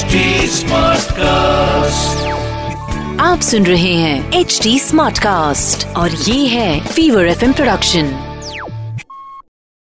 HD Smartcast. आप सुन रहे हैं एच डी स्मार्ट कास्ट और ये है फीवर एफ़ प्रोडक्शन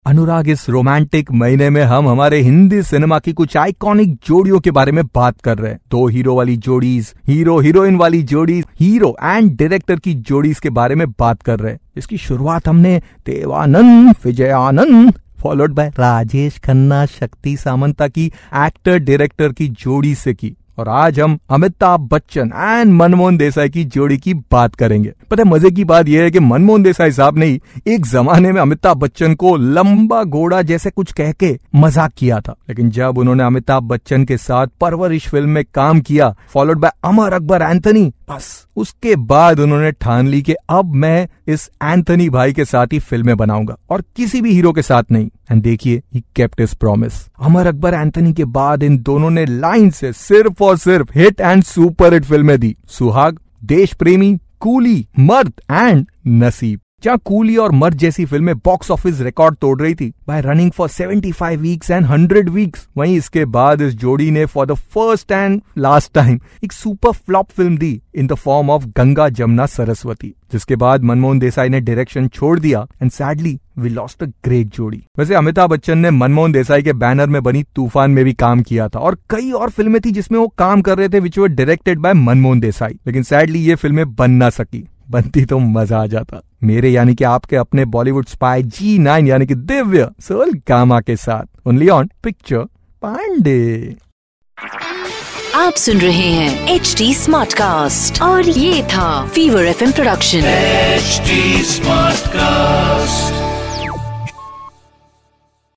अनुराग इस रोमांटिक महीने में हम हमारे हिंदी सिनेमा की कुछ आइकॉनिक जोड़ियों के बारे में बात कर रहे हैं। दो हीरो वाली जोड़ीज हीरो हीरोइन वाली जोड़ीज हीरो एंड डायरेक्टर की जोड़ीज के बारे में बात कर रहे हैं। इसकी शुरुआत हमने देवानंद विजयानंद फॉलोड बाय राजेश खन्ना शक्ति सामंता की एक्टर डायरेक्टर की जोड़ी से की। और आज हम अमिताभ बच्चन एंड मनमोहन देसाई की जोड़ी की बात करेंगे। पता है, मज़े की बात यह है कि मनमोहन देसाई साहब ने एक जमाने में अमिताभ बच्चन को लंबा घोड़ा जैसे कुछ कह के मज़ाक किया था। लेकिन जब उन्होंने अमिताभ बच्चन के साथ परवरिश फ़िल्म में काम किया फॉलोड बाय अमर अकबर एंथनी बस। उसके बाद उन्होंने ठान ली कि अब मैं इस एंथनी भाई के साथ ही फ़िल्में बनाऊँगा। और किसी भी हीरो के साथ नहीं। एंड देखिए ही kept his promise Amar Akbar Anthony के बाद इन दोनों ने लाइन से सिर्फ़ और सिर्फ़ हिट एंड सुपर हिट फ़िल्में दी। सुहाग देश प्रेमी कूली, मर्द एंड नसीब। जहाँ कूली और मर्द जैसी फ़िल्में बॉक्स ऑफ़िस रिकॉर्ड तोड़ रही थी? By running for 75 weeks and 100 weeks वहीं इसके बाद इस जोड़ी ने for the first and last time एक super flop film the in the form of Ganga Jamuna Saraswati जिसके बाद मनमोहन देसाई ने डायरेक्शन छोड़ दिया and sadly we lost a great जोड़ी। वैसे अमिताभ बच्चन ने मनमोहन देसाई के बैनर में बनी तूफ़ान में भी काम किया था और कई और फ़िल्में थी जिसमें वो काम कर रहे थे which were directed by Manmohan Desai. लेकिन सैडली ये फ़िल्में बन ना सकी। बनती तो मज़ा आ जाता। मेरे यानी कि आपके अपने बॉलीवुड स्पाई जी नाइन यानी कि दिव्य सोल कामा के साथ। ओनली ऑन पिक्चर पांडे आप सुन रहे हैं एच डी स्मार्ट कास्ट और ये था fever F production HD smart Smartcast.